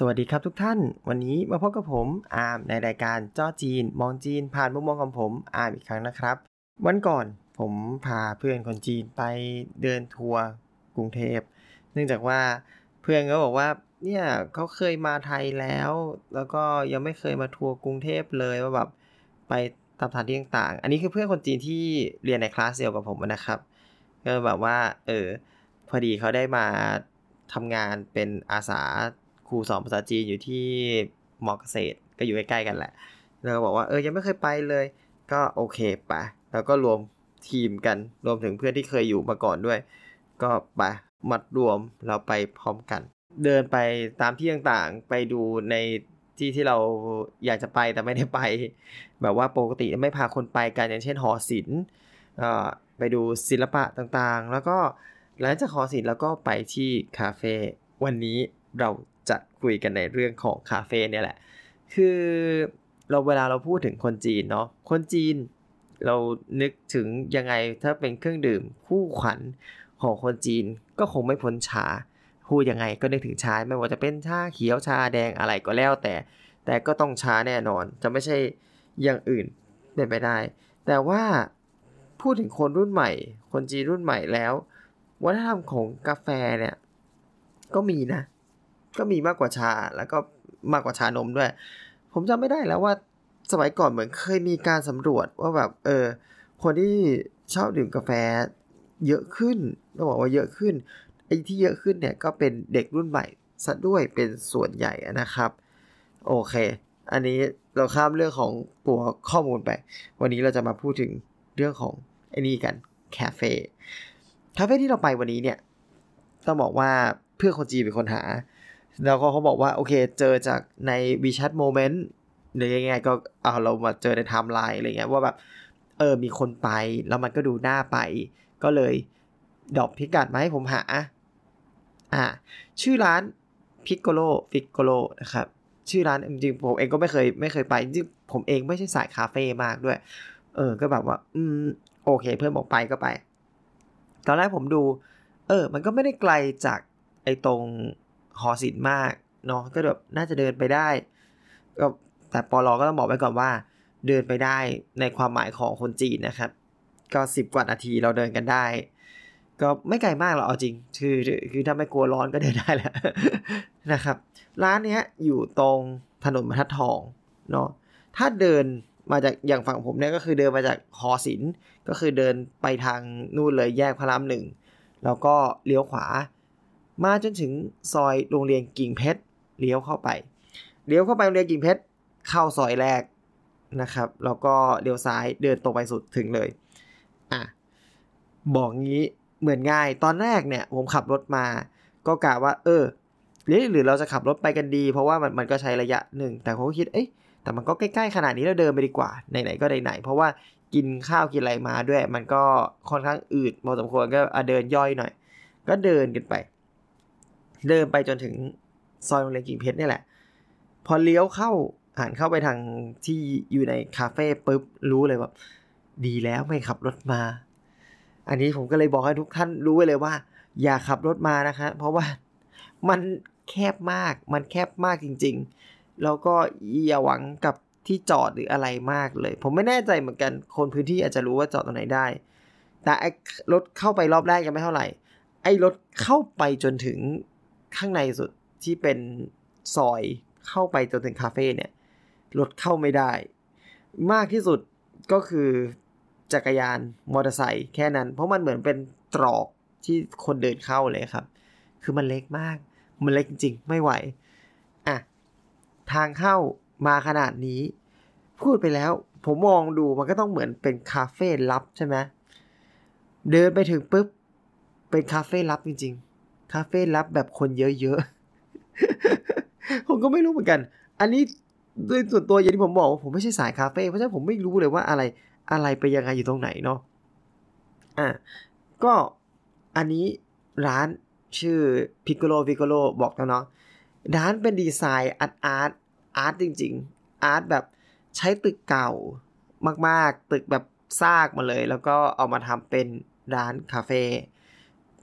สวัสดีครับทุกท่าน วันนี้มาพบกับผมอาร์มในรายการจ้อจีน มองจีน ผ่านมุมมองของผมอาร์มอีกครั้งนะครับ วันก่อนผมพาเพื่อนคนจีนไปเดินทัวร์กรุงเทพ เนื่องจากว่าเพื่อนเขาบอกว่าเนี่ยเขาเคยมาไทยแล้ว แล้วก็ยังไม่เคยมาทัวร์กรุงเทพเลยว่าแบบไปตามสถานที่ต่างๆ อันนี้คือเพื่อนคนจีนที่เรียนในคลาสเดียวกับผมนะครับก็แบบว่าเออพอดีเขาได้มาทำงานเป็นอาสา ครูสอนภาษาจีนอยู่ที่มอเกษตรก็อยู่ใกล้ๆกันแหละแล้วก็บอกว่าเออยังไม่เคยไปเลย ก็โอเคไปแล้วก็รวมทีมกันรวมถึงเพื่อนที่เคยอยู่มาก่อนด้วย ก็ไปมัดรวมเราไปพร้อมกัน เดินไปตามที่ต่างๆไปดูในที่ที่เราอยากจะไปแต่ไม่ได้ไป แบบว่าปกติไม่พาคนไปกันอย่างเช่นหอศิลป์ไปดูศิลปะต่างๆ แล้วก็หลังจากหอศิลป์แล้วก็ไปที่คาเฟ่วันนี้เรา จะคุยกันในเรื่องของคาเฟ่เนี่ยแหละ คือเราเวลาเราพูดถึงคนจีนเนาะ คนจีนเรานึกถึงยังไงถ้าเป็นเครื่องดื่มคู่ขวัญของคนจีนก็คงไม่พ้นชา พูดยังไงก็นึกถึงชา ไม่ว่าจะเป็นชาเขียวชาแดงอะไรก็แล้วแต่ แต่ก็ต้องชาแน่นอน จะไม่ใช่อย่างอื่นเป็นไปได้ แต่ว่าพูดถึงคนรุ่นใหม่ คนจีนรุ่นใหม่แล้ว วัฒนธรรมของกาแฟเนี่ยก็มีนะ ก็มีมากกว่าชา แล้วก็มากกว่าชานมด้วย ผมจำไม่ได้แล้วว่าสมัยก่อนเหมือนเคยมีการสำรวจว่าแบบเออคนที่ชอบดื่มกาแฟเยอะขึ้นต้องบอกว่าเยอะขึ้นไอ้ที่เยอะขึ้นเนี่ยก็เป็นเด็กรุ่นใหม่ซะด้วยเป็นส่วนใหญ่นะครับ โอเค อันนี้เราข้ามเรื่องของตัวข้อมูลไป วันนี้เราจะมาพูดถึงเรื่องของไอ้นี่กันคาเฟ่คาเฟ่ที่เราไปวันนี้เนี่ย ต้องบอกว่าเพื่อนคนจีนเป็นคนหา แล้วก็เขาบอกว่า โอเค เจอจากใน WeChat Moment หรือยังไงก็เอาเรามาเจอในไทม์ไลน์อะไรเงี้ยว่าแบบเออมีคนไป แล้วมันก็ดูน่าไป ก็เลย drop พิกัดมาให้ผมหา อ่า ชื่อร้าน Piccolo Piccolo นะครับ ชื่อร้านจริงๆผมเองก็ไม่เคยไม่เคยไปจริงผมเองไม่ใช่สายคาเฟ่มากด้วย เออ ก็แบบว่า อืม โอเค เพื่อนบอกไปก็ไป ตอนแรกผมดู เออ มันก็ไม่ได้ไกลจากไอ้ตรง หอศิลป์มากเนาะก็แบบน่าจะเดินไปได้ก็แต่ปอลอก็ต้องบอกไว้ก่อนว่า เดินไปได้ในความหมายของคนจีนนะครับ ก็สิบกว่านาทีเราเดินกันได้ ก็ไม่ไกลมากหรอกเอาจริง คือคือถ้าไม่กลัวร้อนก็เดินได้แหละนะครับ ร้านนี้อยู่ตรงถนนบรรทัดทองเนาะถ้าเดินมาจากอย่างฝั่งผมเนี่ยก็คือเดินมาจากหอศิลป์ก็คือเดินไปทางนู่นเลยแยกพระรามหนึ่งแล้วก็เลี้ยวขวา มาจนถึงซอยโรงเรียนกิ่งเพชรเลี้ยวเข้าไป เลี้ยวเข้าไปโรงเรียนกิ่งเพชรเข้าซอยแรกนะครับ แล้วก็เลี้ยวซ้ายเดินตรงไปสุดถึงเลยอะบอกงี้เหมือนง่าย ตอนแรกเนี่ยผมขับรถมา ก็กะว่า เออหรือหรือเราจะขับรถไปกันดี เพราะว่ามันมันก็ใช้ระยะหนึ่ง แต่ผมก็คิดเอ๊ะแต่มันก็ใกล้ๆขนาดนี้เราเดินไปดีกว่าไหนๆก็ไหนๆเพราะว่ากินข้าวกินอะไรมาด้วย มันก็ค่อนข้างอืดพอสมควรก็เดินย่อยหน่อย ก็เดินกันไป เดินไปจนถึงซอยโรงเรียนกิ่งเพชรนี่แหละ พอเลี้ยวเข้าอ่านเข้าไปทางที่อยู่ในคาเฟ่ปุ๊บรู้เลยว่าดีแล้วไม่ขับรถมา อันนี้ผมก็เลยบอกให้ทุกท่านรู้ไว้เลยว่า อย่าขับรถมานะคะ เพราะว่ามันแคบมาก มันแคบมากจริง ๆ แล้วก็อย่าหวังกับที่จอดหรืออะไรมากเลย ผมไม่แน่ใจเหมือนกัน คนพื้นที่อาจจะรู้ว่าจอดตรงไหนได้ แต่ไอ้รถเข้าไปรอบแรกยังไม่เท่าไหร่ ไอ้รถเข้าไปจนถึง ข้างในสุดที่เป็นซอยเข้าไปจนถึงคาเฟ่เนี่ยรถเข้าไม่ได้ มากที่สุดก็คือจักรยานมอเตอร์ไซค์แค่นั้น เพราะมันเหมือนเป็นตรอกที่คนเดินเข้าเลยครับ คือมันเล็กมาก มันเล็กจริงไม่ไหวอะทางเข้ามาขนาดนี้ พูดไปแล้ว ผมมองดูมันก็ต้องเหมือนเป็นคาเฟ่ลับใช่ไหมเดินไปถึงปุ๊บเป็นคาเฟ่ลับจริง คาเฟ่ลับแบบคนเยอะๆ ผมก็ไม่รู้เหมือนกัน อันนี้โดยส่วนตัวอย่างที่ผมบอกว่าผมไม่ใช่สายคาเฟ่เพราะฉะนั้นผมไม่รู้เลยว่าอะไรอะไรไปยังไงอยู่ตรงไหนเนาะอะก็อันนี้ร้านชื่อ Piccolo Piccolo บอกแล้วเนาะร้านเป็น design art art art จริง ๆ art แบบใช้ตึกเก่ามากๆ ตึกแบบซากมาเลย แล้วก็เอามาทำเป็นร้านคาเฟ่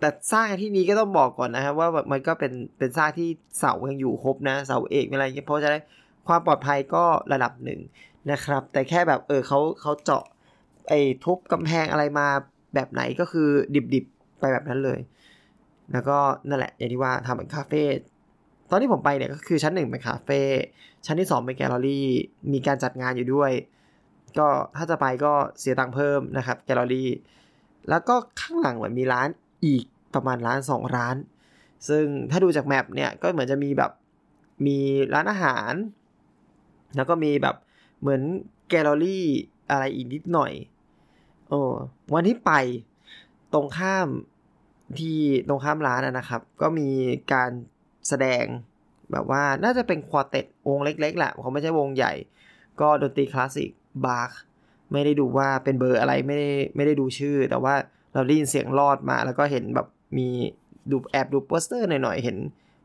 แต่สร้างที่นี้ก็ต้องบอกก่อนนะครับ ว่ามันก็เป็นเป็นสร้างที่เสายังอยู่ครบนะเสาเอกอะไรเงี้ยเพราะฉะนั้นความปลอดภัยก็ระดับหนึ่งนะครับ แต่แค่แบบเออเขาเขาเจาะไอ้ทุบกำแพงอะไรมาแบบไหนก็คือดิบๆไปแบบนั้นเลย แล้วก็นั่นแหละอย่างที่ว่าทำเป็นคาเฟ่ตอนที่ผมไปเนี่ยก็คือชั้นหนึ่งเป็นคาเฟ่ชั้นที่สองเป็นแกลเลอรี่มีการจัดงานอยู่ด้วย ก็ถ้าจะไปก็เสียตังค์เพิ่มนะครับแกลเลอรี่แล้วก็ข้างหลังเหมือนมีร้านอีก ประมาณร้านสองร้าน ซึ่งถ้าดูจาก map เนี่ยก็เหมือนจะมีแบบมีร้านอาหาร แล้วก็มีแบบเหมือนแกลเลอรี่อะไรอีกนิดหน่อยโอ้วันที่ไปตรงข้ามที่ตรงข้ามร้านนะครับ ก็มีการแสดงแบบว่าน่าจะเป็น quartet วงเล็กๆแหละเขาไม่ใช่วงใหญ่ ก็ดนตรีคลาสสิกบาร์กไม่ได้ดูว่าเป็นเบอร์อะไรไม่ได้ไม่ได้ดูชื่อ แต่ว่าเราได้ยินเสียงลอดมา แล้วก็เห็นแบบ มีดูแอบดูโปสเตอร์หน่อยๆเห็น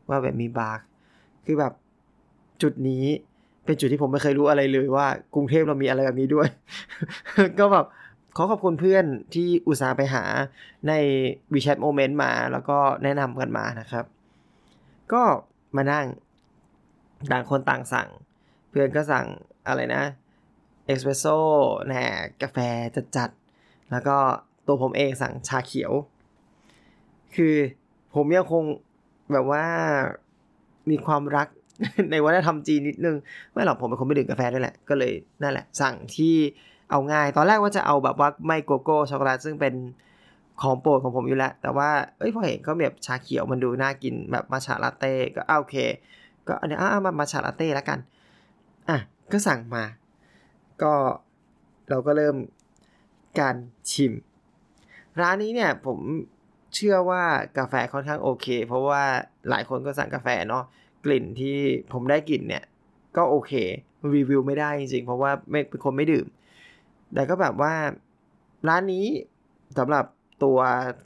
ว่าแบบมีบาคคือแบบจุดนี้เป็นจุดที่ผมไม่เคยรู้อะไรเลยว่ากรุงเทพเรามีอะไรแบบนี้ด้วย ก็แบบขอขอบคุณเพื่อนที่อุตส่าห์ไปหาใน WeChat Moment มาแล้วก็แนะนำกันมานะครับ ก็มานั่งต่างคนต่างสั่ง เพื่อนก็สั่งอะไรนะเอสเปรสโซ่แหนกาแฟจัดๆ แล้วก็ตัวผมเองสั่งชาเขียว คือผมยังคงแบบว่ามีความรักในวัฒนธรรมจีนนิดนึง ไม่หรอกผมเป็นคนไม่ดื่มกาแฟด้วยแหละ ก็เลยนั่นแหละ สั่งที่เอาง่าย ตอนแรกว่าจะเอาแบบว่าไม่โกโก้ช็อกโกแลตซึ่งเป็นของโปรดของผมอยู่แล้ว แต่ว่าเอ้ยพอเห็นก็แบบชาเขียวมันดูน่ากินแบบมาชาลาเต้ก็โอเค ก็อันนี้อ่ามามาชาลาเต้แล้วกันอะก็สั่งมา ก็เราก็เริ่มการชิม ร้านนี้เนี่ยผม เชื่อว่ากาแฟค่อนข้างโอเค เพราะว่าหลายคนก็สั่งกาแฟเนาะกลิ่นที่ผมได้กลิ่นเนี่ย ก็โอเครีวิวไม่ได้จริงๆ เพราะว่าไม่เป็นคนไม่ดื่ม แต่ก็แบบว่าร้านนี้สำหรับตัว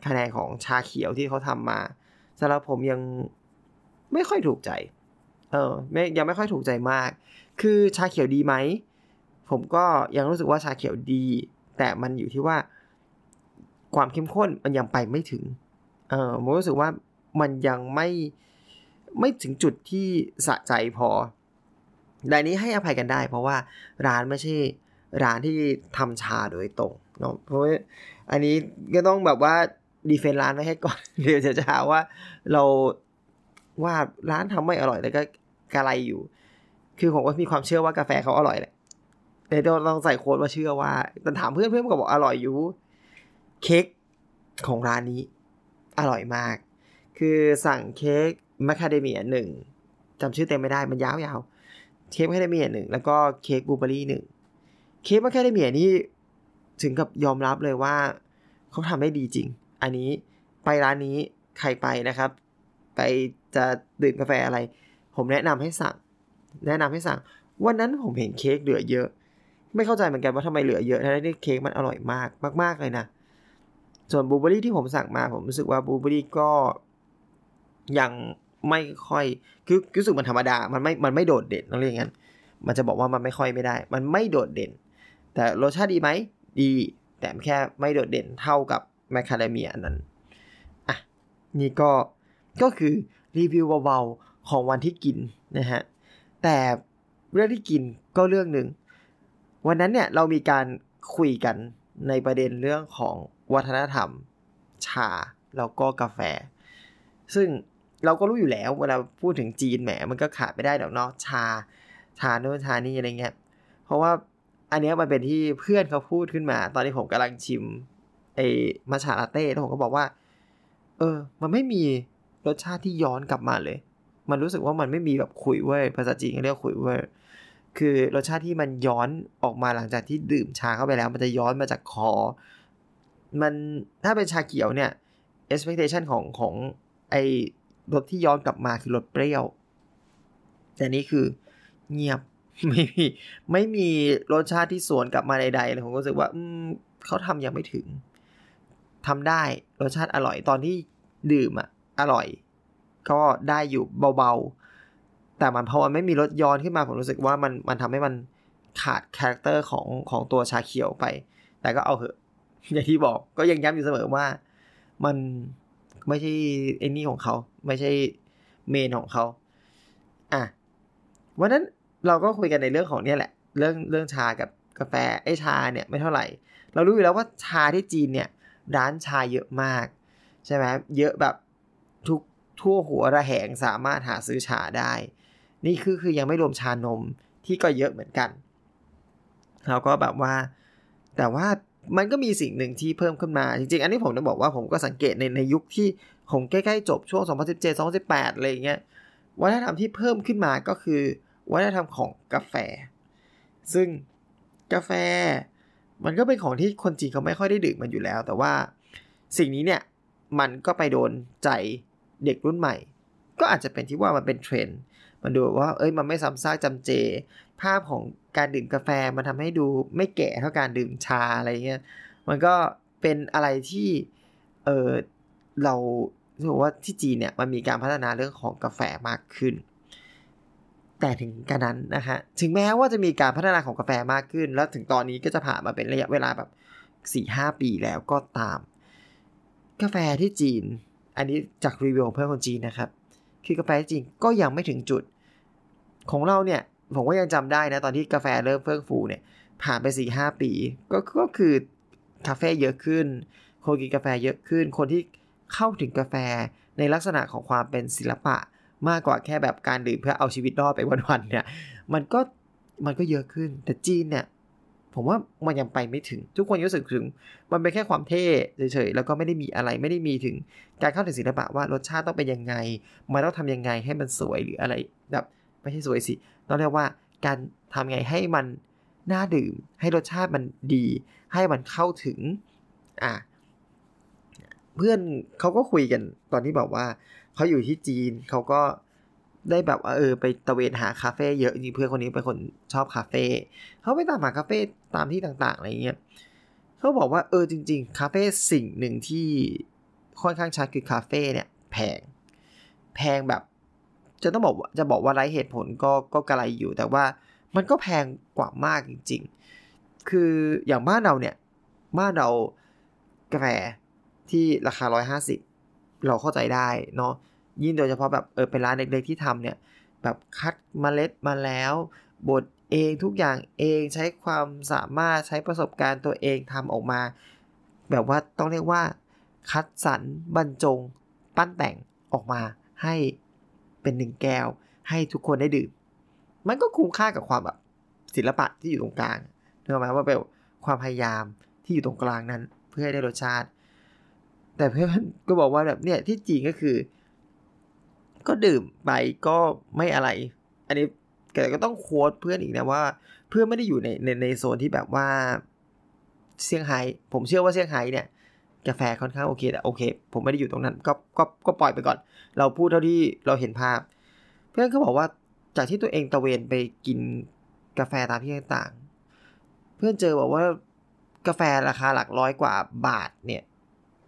คะแนนของชาเขียวที่เขาทำมาสำหรับผมยังไม่ค่อยถูกใจ เออไม่ยังไม่ค่อยถูกใจมาก คือชาเขียวดีไหม ผมก็ยังรู้สึกว่าชาเขียวดี แต่มันอยู่ที่ว่า ความเข้มข้นมันยังไปไม่ถึง เออผมรู้สึกว่ามันยังไม่ไม่ถึงจุดที่สะใจพอแต่นี้ให้อภัยกันได้ เพราะว่าร้านไม่ใช่ร้านที่ทำชาโดยตรงเนาะเพราะอันนี้ก็ต้องแบบว่าดีเฟนร้านไว้ให้ก่อน เดี๋ยวจะหาว่าเราว่าร้านทำไม่อร่อยแต่ก็กะไรอยู่ คือผมก็มีความเชื่อว่ากาแฟเขาอร่อยแหละแต่เราต้องใส่โค้ดว่าเชื่อว่าแต่ถามเพื่อนเพื่อนก็บอกอร่อยอยู่ เค้กของร้านนี้อร่อยมาก คือสั่งเค้กแมคคาเดเมียหนึ่งจำชื่อเต็มไม่ได้มันยาวๆเค้กแมคคาเดเมียหนึ่งแล้วก็เค้กบลูเบอรี่หนึ่งเค้กแมคคาเดเมียนี่ถึงกับยอมรับเลยว่าเขาทำได้ดีจริง อันนี้ไปร้านนี้ใครไปนะครับ ไปจะดื่มกาแฟอะไร ผมแนะนำให้สั่ง แนะนำให้สั่ง วันนั้นผมเห็นเค้กเหลือเยอะ ไม่เข้าใจเหมือนกันว่าทำไมเหลือเยอะทั้งที่เค้กมันอร่อยมากมาก ๆเลยนะ ส่วนบลูเบอรี่ที่ผมสั่งมาผมรู้สึกว่าบลูเบอรี่ก็ยังไม่ค่อยคือรู้สึกมันธรรมดา มันไม่ มันไม่โดดเด่นต้องเรียกงั้น มันจะบอกว่ามันไม่ค่อยไม่ได้ มันไม่โดดเด่น แต่รสชาติดีไหม ดี แต่แค่ไม่โดดเด่นเท่ากับแมคคาเดเมียอันนั้น อะ นี่ก็ ก็คือรีวิวเบาๆของวันที่กินนะฮะ แต่เรื่องที่กินก็เรื่องหนึ่ง วันนั้นเนี่ยเรามีการคุยกันในประเด็นเรื่องของ วัฒนธรรม ชา แล้วก็กาแฟ ซึ่งเราก็รู้อยู่แล้ว เวลาพูดถึงจีนแหมมันก็ขาดไม่ได้ดอกเนาะชา ชาโน่นชานี่อะไรเงี้ย เพราะว่าอันนี้มันเป็นที่เพื่อนเขาพูดขึ้นมา ตอนที่ผมกำลังชิมไอ้มาชาลาเต้แล้วผมก็บอกว่า เออ มันไม่มีรสชาติที่ย้อนกลับมาเลย มันรู้สึกว่ามันไม่มีแบบขุยเว้ยภาษาจีนเรียกขุยเว้ยคือรสชาติที่มันย้อนออกมาหลังจากที่ดื่มชาเข้าไปแล้ว มันจะย้อนมาจากคอ มันถ้าเป็นชาเขียวเนี่ย expectation ของของไอรสที่ย้อนกลับมาคือรสเปรี้ยว แต่นี่คือเงียบไม่มีไม่มีรสชาติที่สวนกลับมาใดๆเลยผมก็รู้สึกว่าอืมเขาทำยังไม่ถึงทำได้รสชาติอร่อยตอนที่ดื่มอะอร่อย ก็ได้อยู่เบาๆ แต่มันพอมันไม่มีรสย้อนขึ้นมาผมรู้สึกว่ามันมันทำให้มันขาด character ของของตัวชาเขียวไป แต่ก็เอาเหอะ อย่างที่บอกก็ยังย้ำอยู่เสมอว่า มันไม่ใช่ไอ้นี่ของเขา ไม่ใช่เมนของเขาอะวันนั้นเราก็คุยกันในเรื่องของเนี่ยแหละ เรื่องเรื่องชากับกาแฟไอ้ชาเนี่ยไม่เท่าไหร่ เรารู้อยู่แล้วว่าชาที่จีนเนี่ย ร้านชาเยอะมาก ใช่ไหมเยอะแบบทุกทั่วหัวระแหงสามารถหาซื้อชาได้ นี่คือคือยังไม่รวมชานมที่ก็เยอะเหมือนกัน เราก็แบบว่า แต่ว่า มันก็มีสิ่งหนึ่งที่เพิ่มขึ้นมา จริงๆ อันนี้ผมจะบอกว่าผมก็สังเกตในในยุคที่ผมใกล้ๆจบช่วง 2017 2018 อะไรอย่างเงี้ยวัฒนธรรมที่เพิ่มขึ้นมาก็คือ วัฒนธรรมของกาแฟ ซึ่งกาแฟ มันก็เป็นของที่คนจีนเขาไม่ค่อยได้ดื่มมันอยู่แล้ว แต่ว่าสิ่งนี้เนี่ยมันก็ไปโดนใจเด็กรุ่นใหม่ ก็อาจจะเป็นที่ว่ามันเป็นเทรนด์มันดูว่าเอ้ยมันไม่ซ้ำซากจำเจ ภาพของการดื่มกาแฟมันทำให้ดูไม่แก่เท่าการดื่มชาอะไรเงี้ยมันก็เป็นอะไรที่เออเราถือว่าที่จีนเนี่ยมันมีการพัฒนาเรื่องของกาแฟมากขึ้น แต่ถึงกันนั้นนะฮะถึงแม้ว่าจะมีการพัฒนาของกาแฟมากขึ้น แล้วถึงตอนนี้ก็จะผ่านมาเป็นระยะเวลาแบบ4ี่ห้าปีแล้วก็ตาม กาแฟที่จีน อันนี้จากรีวิวของเพื่อนคนจีนนะครับ คือกาแฟที่จีนก็ยังไม่ถึงจุด ของเราเนี่ย ผมก็ยังจำได้นะ ตอนที่กาแฟเริ่มเฟื่องฟูเนี่ย ผ่านไป4ี่หปี ก็ก็คือคาเฟ่เยอะขึ้น คนกินกาแฟเยอะขึ้น คนที่เข้าถึงกาแฟในลักษณะของความเป็นศิลปะ มากกว่าแค่แบบการดื่มเพื่อเอาชีวิตรอดไปวันๆเนี่ย มันก็มันก็เยอะขึ้น แต่จีนเนี่ยผมว่ามันยังไปไม่ถึง ทุกคนรู้สึกถึง มันเป็นแค่ความเท่เฉยๆ แล้วก็ไม่ได้มีอะไรไม่ได้มีถึง การเข้าถึงศิลปะว่ารสชาติต้องเป็นยังไง มันต้องทำยังไงให้มันสวยหรืออะไรแบบ ไม่ใช่สวยสิ ต้องเรียกว่าการทำไงให้มันน่าดื่ม ให้รสชาติมันดี ให้มันเข้าถึง อะเพื่อนเขาก็คุยกันตอนที่บอกว่าเขาอยู่ที่จีนเขาก็ได้แบบว่าเออไปตะเวนหาคาเฟ่เยอะจริงเพื่อนคนนี้เป็นคนชอบคาเฟ่เขาไปตามหาคาเฟ่ตามที่ต่างๆอะไรเงี้ยเขาบอกว่าเออจริง ๆ คาเฟ่สิ่งหนึ่งที่ค่อนข้างชัดคือคาเฟ่เนี่ยแพง แพงแบบ จะต้องบอกจะบอกว่าไร้เหตุผลก็ก็กระไรอยู่ แต่ว่ามันก็แพงกว่ามากจริง ๆ คืออย่างบ้านเราเนี่ยบ้านเรากาแฟที่ราคา 150 เราเข้าใจได้เนาะยิ่งโดยเฉพาะแบบเออเป็นร้านเล็กๆที่ทำเนี่ยแบบคัดมเมล็ดมาแล้วบดเองทุกอย่างเองใช้ความสามารถใช้ประสบการณ์ตัวเองทำออกมา แบบว่าต้องเรียกว่า คัดสรรบรรจง ปั้นแต่งออกมาให้ เป็นหนึ่งแก้ว ให้ทุกคนได้ดื่ม มันก็คุ้มค่ากับความแบบศิลปะที่อยู่ตรงกลางเนอะไหมว่าเป็นความพยายามที่อยู่ตรงกลางนั้น เพื่อให้ได้รสชาติ แต่เพื่อนก็บอกว่าแบบเนี่ยที่จริงก็คือ ก็ดื่มไปก็ไม่อะไร อันนี้แต่ก็ต้องโค้ดเพื่อนอีกนะว่า เพื่อนไม่ได้อยู่ในในในโซนที่แบบว่าเซี่ยงไฮ้ผมเชื่อว่าเซี่ยงไฮ้เนี่ย กาแฟค่อนข้างโอเคแต่โอเค ผมไม่ได้อยู่ตรงนั้นก็ก็ก็ปล่อยไปก่อน เราพูดเท่าที่เราเห็นภาพ เพื่อนก็บอกว่าจากที่ตัวเองตะเวนไปกินกาแฟตามที่ต่างๆ เพื่อนเจอบอกว่ากาแฟราคาหลักร้อยกว่าบาทเนี่ย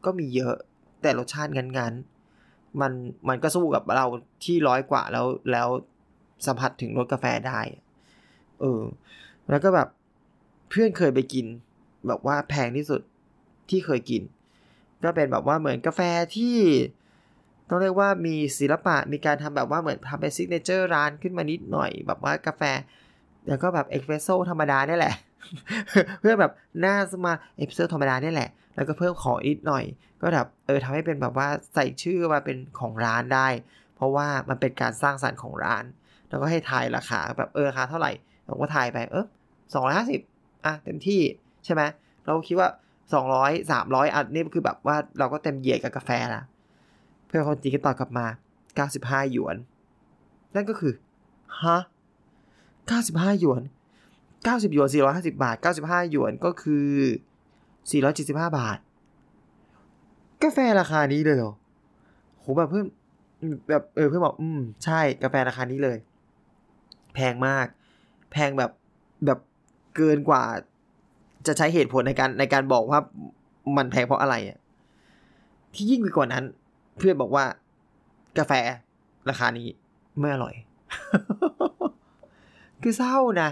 ก็มีเยอะแต่รสชาติงั้นๆมันมันก็สู้กับเราที่ร้อยกว่าแล้วแล้วสัมผัสถึงรสกาแฟได้เออแล้วก็แบบเพื่อนเคยไปกิน แบบว่าแพงที่สุดที่เคยกิน ก็เป็นแบบว่าเหมือนกาแฟที่ต้องเรียกว่ามีศิลปะมีการทำแบบว่าเหมือนทำเป็น signature ร้านขึ้นมานิดหน่อย แบบว่ากาแฟ แล้วก็แบบเอสเพรสโซธรรมดาเนี่ยแหละ เพื่อแบบหน้าสมาเอสเพรสโซธรรมดาเนี่ยแหละ แล้วก็เพิ่มของนิดหน่อย ก็แบบเออทำให้เป็นแบบว่าใส่ชื่อมาเป็นของร้านได้ เพราะว่ามันเป็นการสร้างสรรค์ของร้าน แล้วก็ให้ทายราคาแบบเออราคาเท่าไหร่เราก็ทายไปเออสองร้อยห้าสิบอะเต็มที่ใช่ไหมเราคิดว่า สองร้อยสามร้อยอันนี่คือแบบว่าเราก็เต็มเหยียดกับกาแฟละเพื่อนคนจีนก็ตอบกลับมาเก้าสิบห้าหยวน นั่นก็คือฮะเก้าสิบห้าหยวนเก้าสิบหยวนสี่ร้อยห้าสิบาทเก้าสิบห้าหยวนก็คือสี่ร้อยเจ็ดสิบห้าบาท กาแฟราคานี้เลยเหรอโหแบบเพื่อนแบบเออเพื่อนบอกอืมใช่กาแฟราคานี้เลย แพงมาก แพงแบบแบบเกินกว่า จะใช้เหตุผลในการในการบอกว่ามันแพงเพราะอะไรอะที่ยิ่งไปกว่านั้น เพื่อนบอกว่ากาแฟราคานี้ไม่อร่อย คือเศร้านะ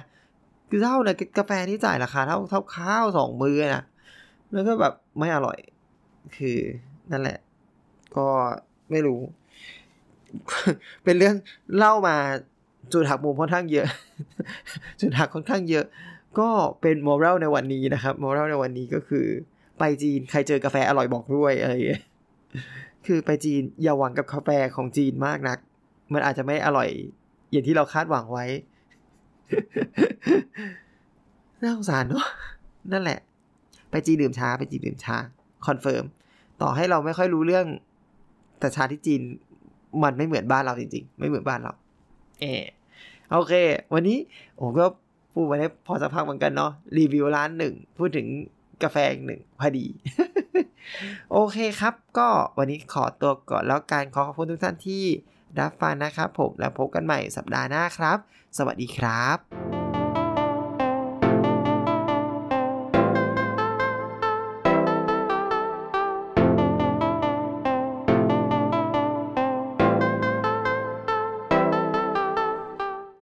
คือเศร้านะกาแฟที่จ่ายราคาเท่าเท่าข้าวสองมือนะแล้วก็แบบไม่อร่อย คือนั่นแหละ ก็ไม่รู้ เป็นเรื่องเล่ามาจุดหักมุมค่อนข้างเยอะ จุดหักค่อนข้างเยอะ ก็เป็นโมรัลในวันนี้นะครับโมรัลในวันนี้ก็คือ ไปจีนใครเจอกาแฟอร่อยบอกด้วยอะไรอย่างเงี้ยคือไปจีนอย่าหวังกับกาแฟของจีนมากนัก มันอาจจะไม่อร่อย อย่างที่เราคาดหวังไว้ น่าสงสารเนาะนั่นแหละ ไปจีนดื่มชาไปจีนดื่มชา confirm ต่อให้เราไม่ค่อยรู้เรื่อง แต่ชาที่จีนมันไม่เหมือนบ้านเราจริง ๆ ไม่เหมือนบ้านเรา เออโอเค วันนี้ผมก็ พูดมาได้พอสักพักเหมือนกันเนาะรีวิวร้านหนึ่งพูดถึงกาแฟหนึ่งพอดี โอเคครับ ก็วันนี้ขอตัวก่อนแล้วการขอขอบคุณทุกท่านที่รับฟังนะครับผมแล้วพบกันใหม่สัปดาห์หน้าครับ สวัสดีครับ